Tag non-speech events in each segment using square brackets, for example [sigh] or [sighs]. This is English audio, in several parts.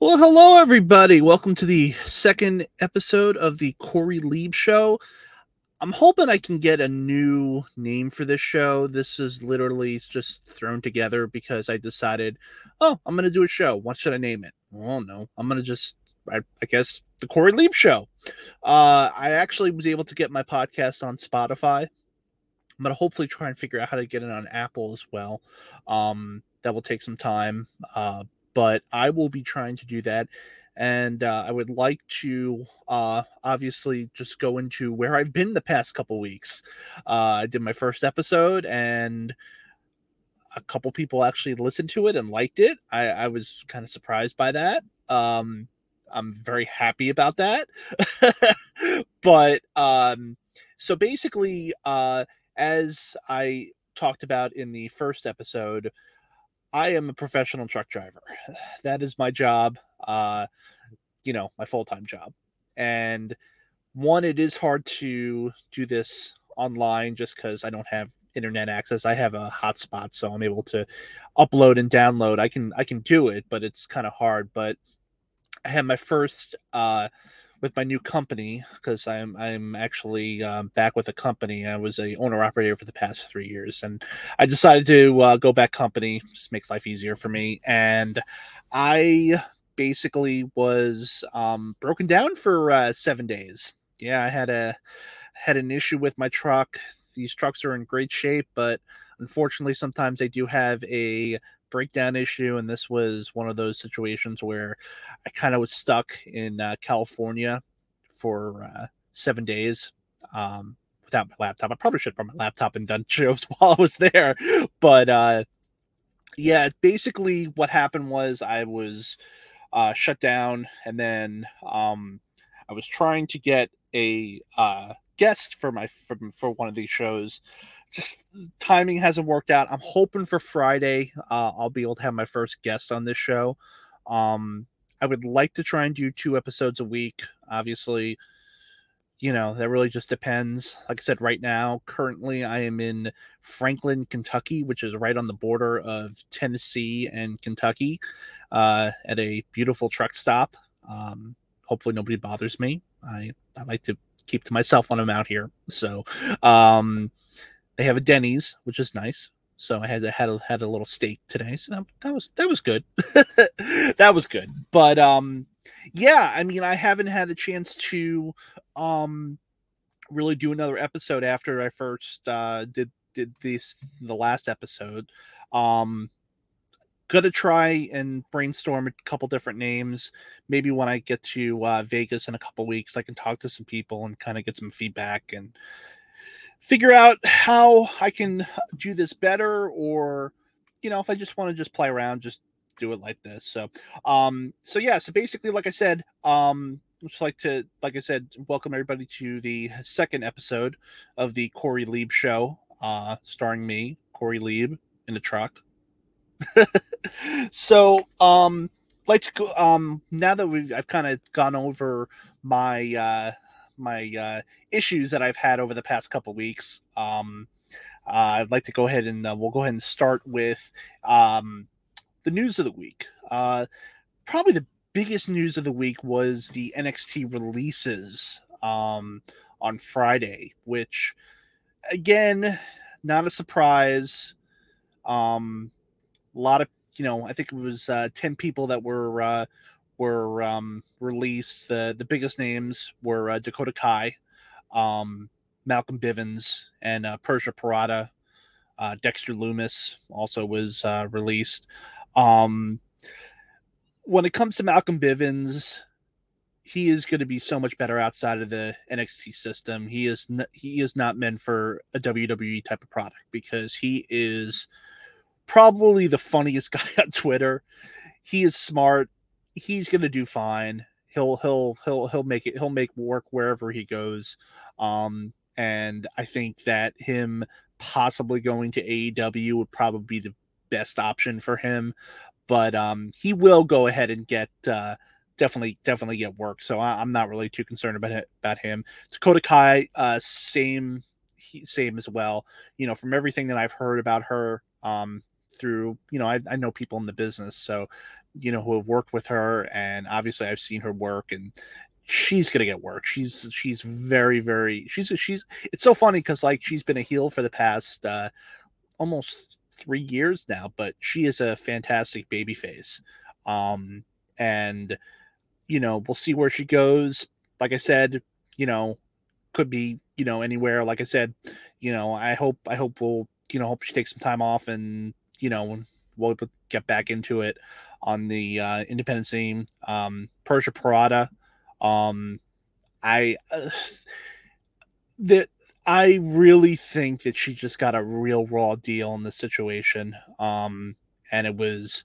Well, hello, everybody. Welcome to the second episode of the Corey Lieb Show. I'm hoping I can get a new name for this show. This is literally just thrown together because I decided, oh, I'm going to do a show. What should I name it? Well, no, I'm going to just, I, I, guess, the Corey Lieb Show. Uh, I actually was able to get my podcast on Spotify. I'm going to hopefully try and figure out how to get it on Apple as well. Um, that will take some time. Uh, but I will be trying to do that. And uh, I would like to uh, obviously just go into where I've been the past couple weeks. Uh, I did my first episode, and a couple people actually listened to it and liked it. I, I was kind of surprised by that. Um, I'm very happy about that. [laughs] but um, so basically, uh, as I talked about in the first episode, I am a professional truck driver. [sighs] That is my job. Uh, you know, my full time job. And one, it is hard to do this online just because I don't have internet access. I have a hotspot, so I'm able to upload and download. I can I can do it, but it's kind of hard. But I had my first uh, with my new company because I'm I'm actually um, back with a company. I was a owner operator for the past three years, and I decided to uh, go back company. Just makes life easier for me. And I basically was um, broken down for uh, seven days. Yeah, I had a had an issue with my truck. These trucks are in great shape, but unfortunately, sometimes they do have a breakdown issue, and this was one of those situations where I kind of was stuck in uh, California for uh, seven days um, without my laptop. I probably should have brought my laptop and done [laughs] shows while I was there, but uh, yeah, basically what happened was I was uh, shut down, and then um, I was trying to get a uh, guest for my for, for one of these shows just timing hasn't worked out. I'm hoping for Friday uh, I'll be able to have my first guest on this show. Um, I would like to try and do two episodes a week. Obviously, you know that really just depends. Like I said, right now, currently I am in Franklin, Kentucky, which is right on the border of Tennessee and Kentucky, uh, at a beautiful truck stop. Um, hopefully, nobody bothers me. I I like to keep to myself when I'm out here. So, um, they have a Denny's, which is nice. So I had had a, had a little steak today, so that, that was that was good. [laughs] that was good. But um, yeah, I mean, I haven't had a chance to um really do another episode after I first uh, did did this the last episode. Um, gonna try and brainstorm a couple different names. Maybe when I get to uh, Vegas in a couple weeks, I can talk to some people and kind of get some feedback and figure out how I can do this better, or you know, if I just want to just play around, just do it like this. So, um, so yeah, so basically, like I said, um, just like to, like I said, welcome everybody to the second episode of the Corey Lieb Show, uh, starring me, Corey Lieb, in the truck. [laughs] so, um, like to go, um, now that we've, I've kind of gone over my, uh, my uh, issues that I've had over the past couple weeks. Um, uh, I'd like to go ahead and uh, we'll go ahead and start with um, the news of the week. Uh, probably the biggest news of the week was the NXT releases um, on Friday, which again, not a surprise. Um, a lot of you know, I think it was uh, ten people that were uh, were um, released. The the biggest names were uh, Dakota Kai, um, Malcolm Bivens, and uh, Persia Pirotta. Uh, Dexter Lumis also was uh, released. Um, when it comes to Malcolm Bivens, he is going to be so much better outside of the NXT system. He is n- he is not meant for a WWE type of product because he is probably the funniest [laughs] guy on Twitter. He is smart he's going to do fine. He'll he'll he'll he'll make it. He'll make work wherever he goes. Um, and I think that him possibly going to AEW would probably be the best option for him. But um, he will go ahead and get uh, definitely definitely get work. So I, am not really too concerned about it, about him. Dakota Kai, uh, same same as well. You know, from everything that I've heard about her, um, through you know I, I know people in the business, so you know, who have worked with her, and obviously I've seen her work, and she's gonna get work. She's she's very very she's she's. It's so funny because like she's been a heel for the past uh, almost three years now, but she is a fantastic baby face. Um, and you know we'll see where she goes. Like I said, you know, could be you know anywhere. Like I said, you know, I hope I hope we'll you know hope she takes some time off and you know we'll get back into it on the uh, independent scene. Um, Persia Pirotta. um, I uh, [sighs] that I really think that she just got a real raw deal in this situation. Um, and it was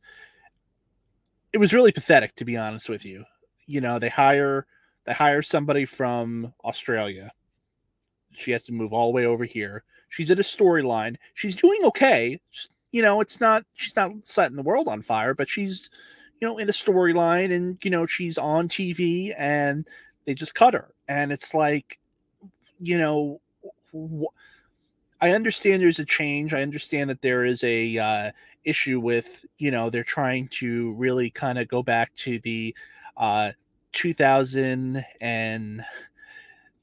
it was really pathetic to be honest with you. You know, they hire they hire somebody from Australia. She has to move all the way over here. She's at a storyline. She's doing okay you know, it's not she's not setting the world on fire, but she's you know in a storyline and you know she's on TV and they just cut her and it's like you know wh- I understand there's a change. I understand that there is a uh, issue with you know they're trying to really kind of go back to the uh, 2000 and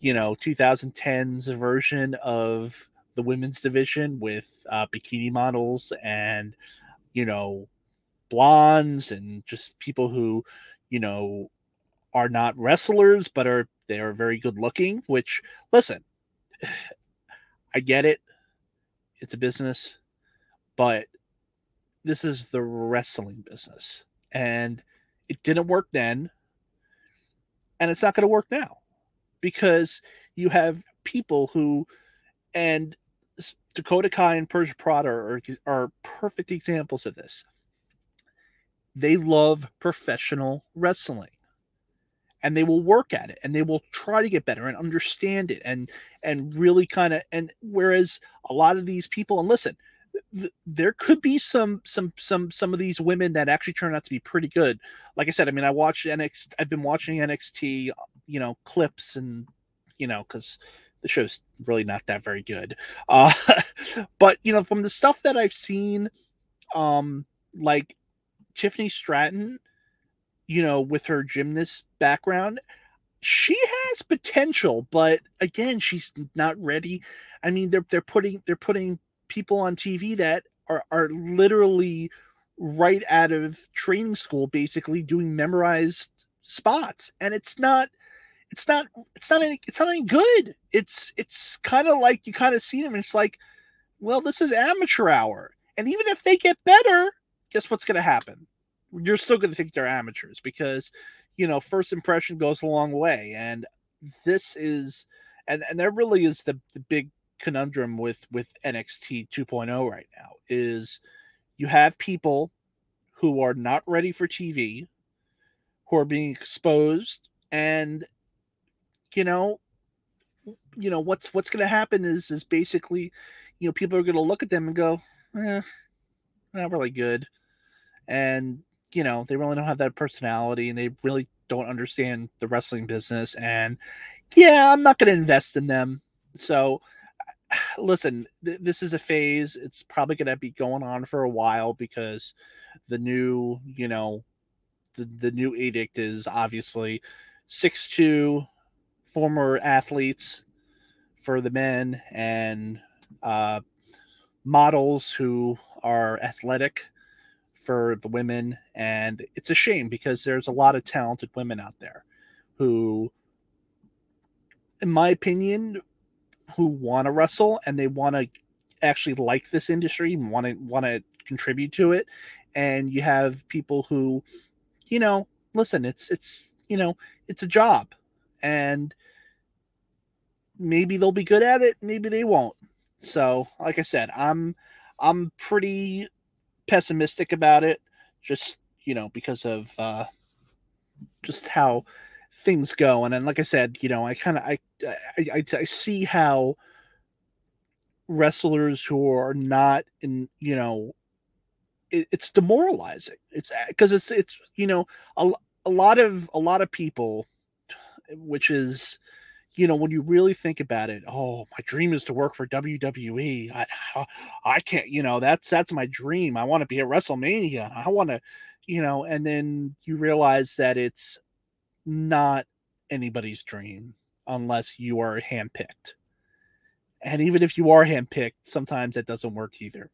you know 2010s version of the women's division with uh, bikini models and you know blondes and just people who you know are not wrestlers but are they are very good looking which listen [sighs] i get it. It's a business but this is the wrestling business and it didn't work then and it's not going to work now because you have people who and Dakota Kai and Persia Pirotta are, are perfect examples of this. They love professional wrestling and they will work at it and they will try to get better and understand it and and really kind of and whereas a lot of these people and listen th- there could be some some some some of these women that actually turn out to be pretty good like i said i mean i watched nxt i've been watching nxt you know clips and you know because the show's really not that very good. Uh, [laughs] but you know, from the stuff that I've seen, um, like Tiffany Stratton, you know, with her gymnast background, she has potential, but again, she's not ready. I mean, they're they're putting they're putting people on TV that are are literally right out of training school, basically doing memorized spots, and it's not it's not it's not any it's not any good. It's it's kind of like you kind of see them and it's like, well, this is amateur hour. And even if they get better, guess what's gonna happen? You're still gonna think they're amateurs because you know, first impression goes a long way. And this is and and there really is the, the big conundrum with with NXT 2.0 right now is you have people who are not ready for TV who are being exposed and you know, you know what's what's going to happen is is basically, you know, people are going to look at them and go, eh, not really good, and you know they really don't have that personality and they really don't understand the wrestling business and yeah i'm not going to invest in them. So [sighs] listen th- this is a phase. It's probably going to be going on for a while because the new you know the, the new edict is obviously 6'2 former athletes for the men and uh, models who are athletic for the women. And it's a shame because there's a lot of talented women out there who, in my opinion, who want to wrestle and they want to actually like this industry and want to want to contribute to it. And you have people who, you know, listen, it's it's you know, it's a job and maybe they'll be good at it, maybe they won't. So, like I said, I'm I'm pretty pessimistic about it, just you know because of uh, just how things go. And then, like I said, you know, I kind of I, I I I see how wrestlers who are not in you know it, it's demoralizing. It's because it's it's you know a, a lot of a lot of people, which is you know, when you really think about it, oh, my dream is to work for WWE. I, I can't, you know, that's that's my dream. I want to be at WrestleMania. I want to, you know, and then you realize that it's not anybody's dream unless you are handpicked. And even if you are handpicked, sometimes that doesn't work either.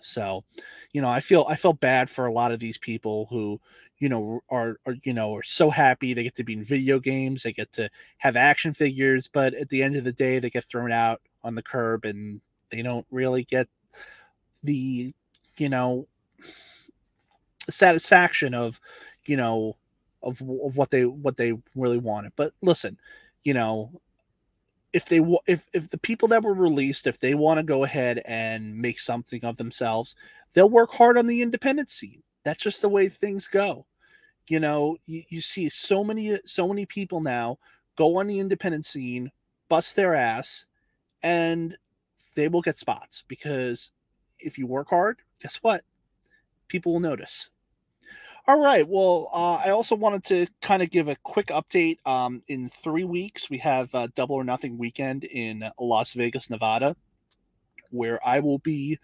So, you know, I feel I felt bad for a lot of these people who, you know, are, are you know are so happy they get to be in video games, they get to have action figures, but at the end of the day, they get thrown out on the curb and they don't really get the, you know, satisfaction of, you know, of of what they what they really wanted. But listen, you know, if they if if the people that were released if they want to go ahead and make something of themselves they'll work hard on the independent scene. That's just the way things go. You know you, you see so many so many people now go on the independent scene bust their ass and they will get spots because if you work hard guess what? People will notice all right. Well, uh, I also wanted to kind of give a quick update. Um, in three weeks, we have a Double or Nothing weekend in Las Vegas, Nevada, where I will be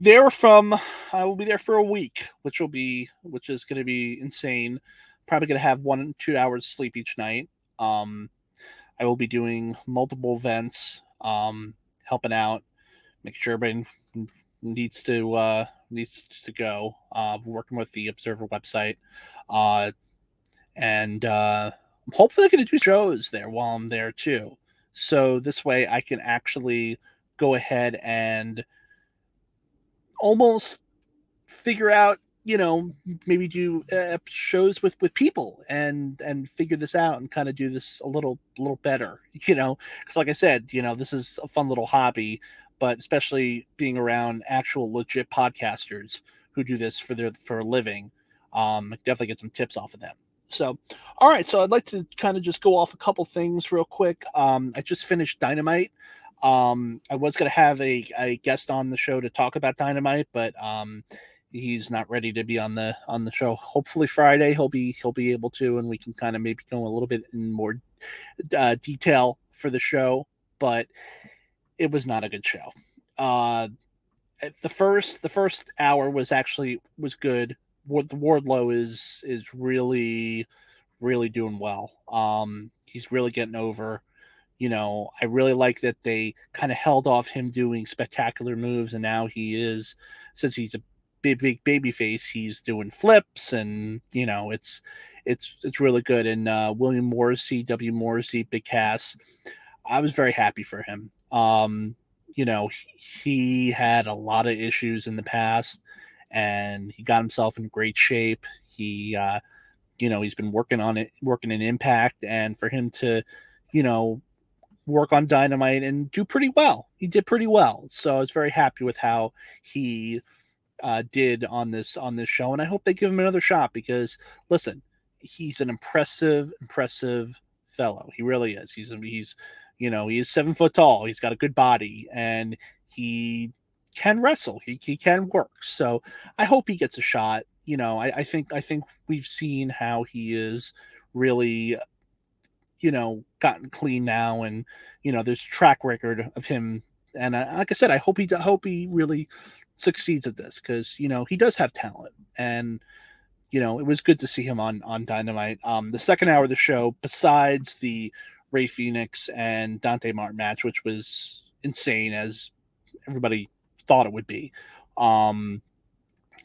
there from. I will be there for a week, which will be which is going to be insane. Probably going to have one two hours sleep each night. Um, I will be doing multiple events, um, helping out, making sure everybody needs to uh, needs to go. Uh, working with the Observer website, uh, and uh, I'm hopefully going to do shows there while I'm there too. So this way, I can actually go ahead and almost figure out you know maybe do uh, shows with with people and and figure this out and kind of do this a little little better [laughs] you know because like i said you know this is a fun little hobby but especially being around actual legit podcasters who do this for their for a living, um, definitely get some tips off of them. So, all right, so I'd like to kind of just go off a couple things real quick. Um, I just finished Dynamite. Um, I was going to have a, a guest on the show to talk about Dynamite, but um, he's not ready to be on the on the show. Hopefully Friday he'll be he'll be able to, and we can kind of maybe go a little bit in more uh, detail for the show. But it was not a good show. Uh, the first the first hour was actually was good. The Wardlow is is really really doing well. Um, he's really getting over. You know, I really like that they kind of held off him doing spectacular moves, and now he is since he's a big big baby face, he's doing flips, and you know, it's it's it's really good. And uh, William Morrissey, W Morrissey, Big Cass, I was very happy for him. Um, you know, he had a lot of issues in the past and he got himself in great shape. He, uh, you know, he's been working on it, working in impact, and for him to, you know, work on dynamite and do pretty well. He did pretty well. So I was very happy with how he uh, did on this on this show, and I hope they give him another shot because listen, he's an impressive, impressive fellow. He really is. He's he's you know, he is seven foot tall. He's got a good body, and he can wrestle. He he can work. So I hope he gets a shot. You know, I, I think I think we've seen how he is really, you know, gotten clean now, and you know, there's track record of him. And I, like I said, I hope he I hope he really succeeds at this because you know he does have talent and you know it was good to see him on on dynamite um the second hour of the show besides the Rey Fenix and Dante Martin match, which was insane as everybody thought it would be. Um,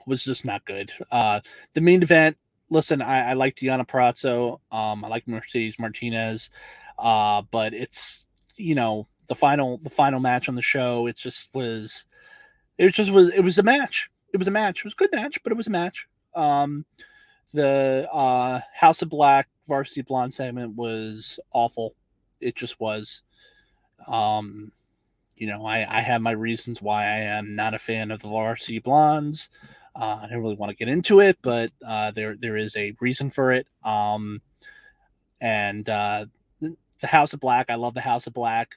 was just not good. Uh, the main event, listen, I, I like Deonna Purrazzo. Um, I like Mercedes Martinez. Uh, but it's you know the final the final match on the show. It just was. It just was. It was a match. It was a match. It was a good match, but it was a match. Um, the uh, House of Black Varsity Blonde segment was awful. It just was. Um, you know, I, I have my reasons why I am not a fan of the Varsity Blondes. Uh, I don't really want to get into it, but uh, there there is a reason for it. Um, and uh, the House of Black, I love the House of Black,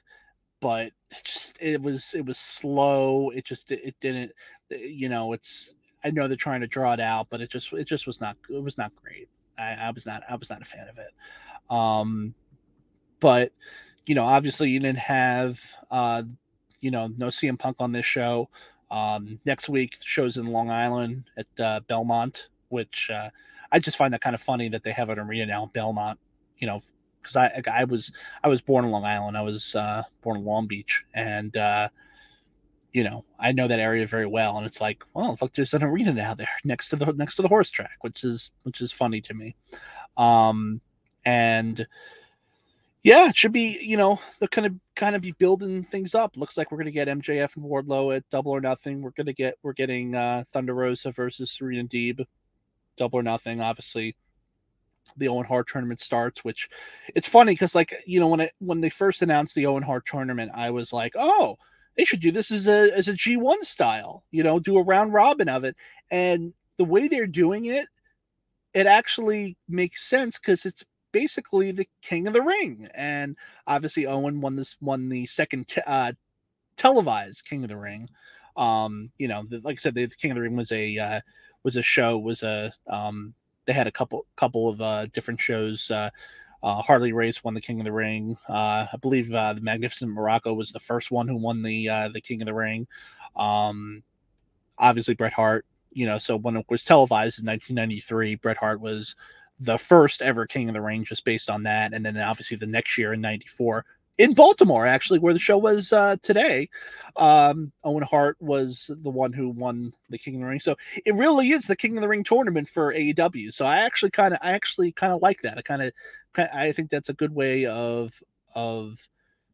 but it just it was it was slow. It just it, didn't, you know, it's I know they're trying to draw it out, but it just it just was not it was not great. I, I was not I was not a fan of it. Um, but you know, obviously you didn't have uh, you know no CM Punk on this show. Um, next week, shows in Long Island at uh, Belmont, which uh, I just find that kind of funny that they have an arena now Belmont. You know, because I I was I was born in Long Island. I was uh, born in Long Beach, and uh, you know I know that area very well. And it's like, well, look, there's an arena now there [laughs] next to the next to the horse track, which is which is funny to me. Um, and yeah, it should be, you know, they're kind of kind of be building things up. Looks like we're gonna get MJF and Wardlow at double or nothing. We're gonna get we're getting uh Thunder Rosa versus Serena Deeb, double or nothing, obviously. The Owen Hart tournament starts, which it's funny because like, you know, when it when they first announced the Owen Hart tournament, I was like, oh, they should do this as a as a G1 style, you know, do a round robin of it. And the way they're doing it, it actually makes sense because it's basically the king of the ring and obviously owen won this won the second uh, televised king of the ring um you know the, like i said the, king of the ring was a uh, was a show was a um they had a couple couple of uh different shows uh uh, Harley Race won the King of the Ring. Uh, I believe uh, the Magnificent Muraco was the first one who won the uh, the King of the Ring. Um, obviously, Bret Hart. You know, so when it was televised in 1993, Bret Hart was the first ever King of the Ring, just based on that. And then obviously the next year in '94 in Baltimore, actually, where the show was uh, today, um, Owen Hart was the one who won the King of the Ring. So it really is the King of the Ring tournament for AEW. So I actually kind of, I actually kind of like that. I kind of, I think that's a good way of of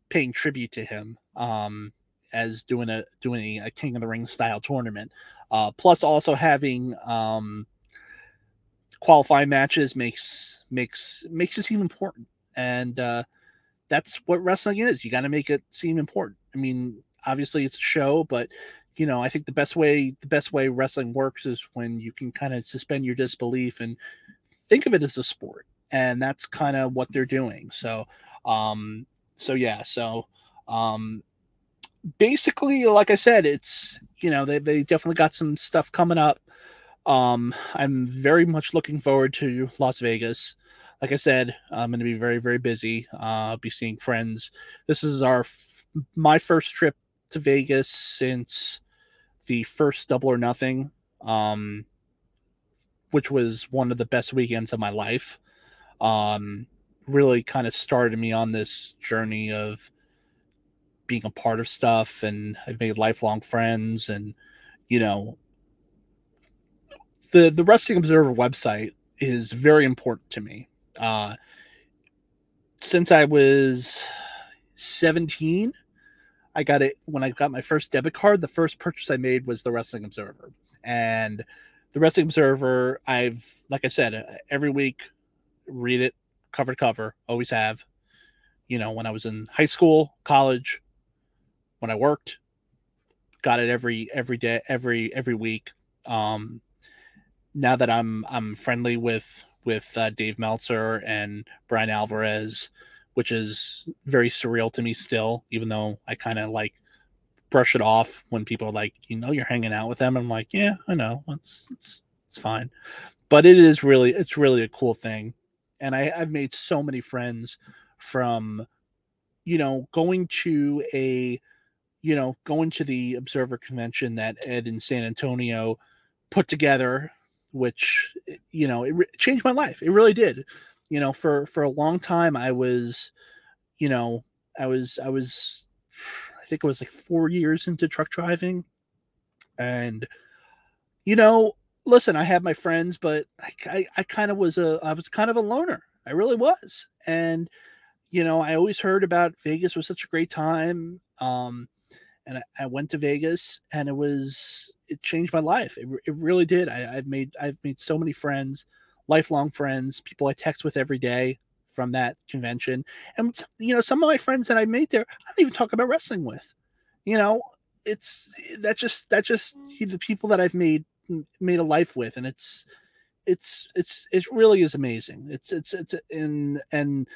paying tribute to him. Um, as doing a doing a King of the Ring style tournament, uh, plus also having um, qualifying matches makes makes makes it seem important and uh that's what wrestling is. You got to make it seem important. I mean obviously it's a show but you know i think the best way the best way wrestling works is when you can kind of suspend your disbelief and think of it as a sport and that's kind of what they're doing. So um so yeah so um basically like i said it's you know they, they definitely got some stuff coming up. Um, I'm very much looking forward to Las Vegas. Like I said, I'm going to be very, very busy. Uh, I'll be seeing friends. This is our my first trip to Vegas since the first Double or Nothing, um, which was one of the best weekends of my life. Um, really kind of started me on this journey of being a part of stuff, and I've made lifelong friends, and you know, the the Wrestling Observer website is very important to me. Uh, since I was 17, I got it when I got my first debit card. The first purchase I made was the Wrestling Observer, and the Wrestling Observer. I've, like I said, uh, every week read it cover to cover. Always have. You know, when I was in high school, college, when I worked, got it every every day, every every week. Um, now that I'm I'm friendly with with uh, Dave Meltzer and Bryan Alvarez, which is very surreal to me still, even though I kind of like brush it off when people are like, you know, you're hanging out with them. I'm like, yeah, I know, it's it's it's fine, but it is really it's really a cool thing, and I I've made so many friends from, you know, going to a, you know, going to the Observer convention that Ed in San Antonio put together which you know it re- changed my life. It really did. You know, for for a long time, I was, you know, I was I was, I think it was like four years into truck driving, and you know, listen, I had my friends, but I I, I kind of was a I was kind of a loner. I really was, and you know, I always heard about Vegas was such a great time. Um, and I, I, went to Vegas and it was it changed my life. It, it really did. I, have made I've made so many friends, lifelong friends, people I text with every day from that convention. And you know, some of my friends that I made there, I don't even talk about wrestling with. You know, it's that's just that's just the people that I've made made a life with, and it's it's it's it really is amazing. It's it's it's and and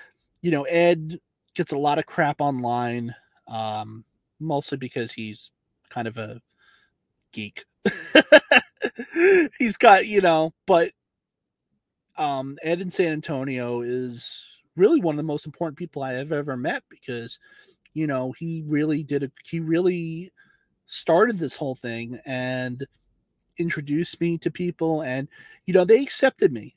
you know Ed gets a lot of crap online. Um, mostly because he's kind of a geek. [laughs] he's got, you know, but um Ed in San Antonio is really one of the most important people I have ever met because you know, he really did a he really started this whole thing and introduced me to people and you know they accepted me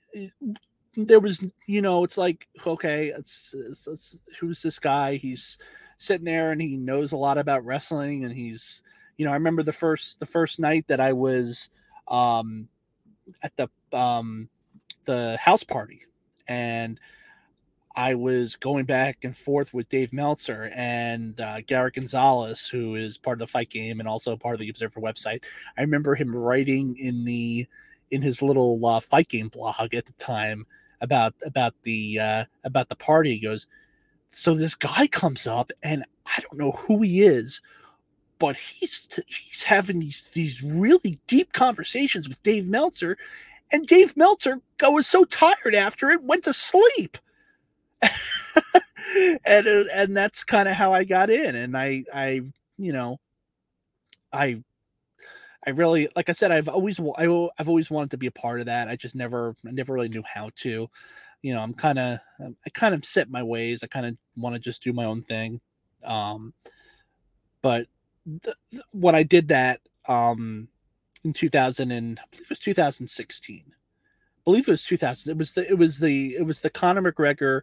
there was you know it's like okay it's, it's, it's, who's this guy he's sitting there and he knows a lot about wrestling and he's you know i remember the first the first night that i was um at the um the house party and I was going back and forth with Dave Meltzer and uh, Garrett Gonzalez, who is part of the Fight Game and also part of the Observer website. I remember him writing in the in his little uh, Fight Game blog at the time about about the uh, about the party. He goes, so this guy comes up and I don't know who he is, but he's he's having these these really deep conversations with Dave Meltzer, and Dave Meltzer was so tired after it went to sleep. [laughs] and uh, and that's kind of how I got in and I I you know I I really like I said I've always I, I've always wanted to be a part of that I just never never really knew how to you know I'm kind of I kind of set my ways I kind of want to just do my own thing um but th- th- when I did that um in 2000 and I believe it was 2016 I believe it was 2000 it was the it was the it was the Conor McGregor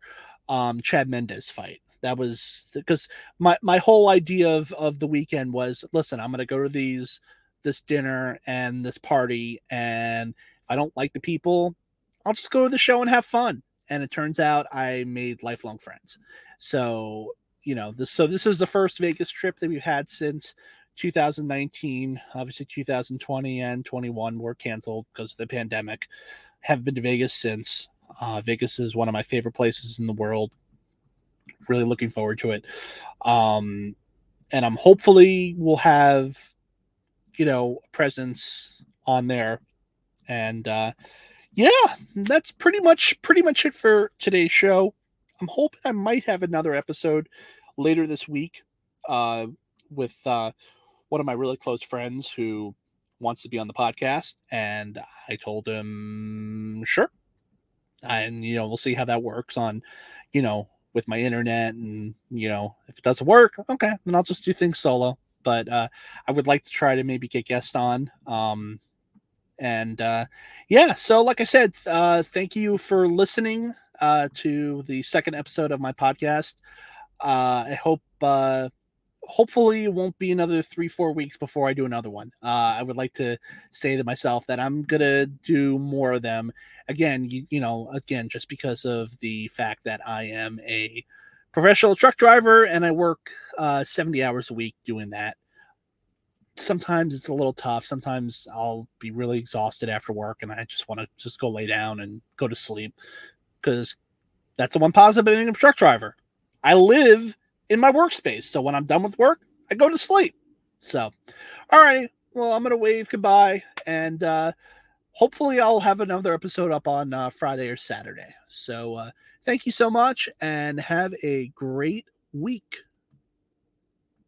um, Chad Mendes fight. That was because my my whole idea of of the weekend was listen, I'm going to go to these this dinner and this party, and if I don't like the people, I'll just go to the show and have fun. And it turns out I made lifelong friends. So you know this. So this is the first Vegas trip that we've had since 2019. Obviously, 2020 and 21 were canceled because of the pandemic. Have been to Vegas since. Uh, Vegas is one of my favorite places in the world. Really looking forward to it. Um, and I'm hopefully we'll have, you know, presence on there. And uh, yeah, that's pretty much pretty much it for today's show. I'm hoping I might have another episode later this week uh, with uh, one of my really close friends who wants to be on the podcast, and I told him sure and you know we'll see how that works on you know with my internet and you know if it doesn't work okay then i'll just do things solo but uh i would like to try to maybe get guests on um and uh yeah so like i said uh thank you for listening uh to the second episode of my podcast. Uh i hope uh hopefully it won't be another three four weeks before i do another one. Uh, i would like to say to myself that i'm gonna do more of them. Again you, you know again just because of the fact that i am a professional truck driver and i work uh, 70 hours a week doing that sometimes it's a little tough sometimes i'll be really exhausted after work and i just want to just go lay down and go to sleep because that's the one positive of a truck driver i live in my workspace. So when I'm done with work, I go to sleep. So, all right. Well, I'm going to wave goodbye and uh, hopefully I'll have another episode up on uh, Friday or Saturday. So, uh, thank you so much and have a great week.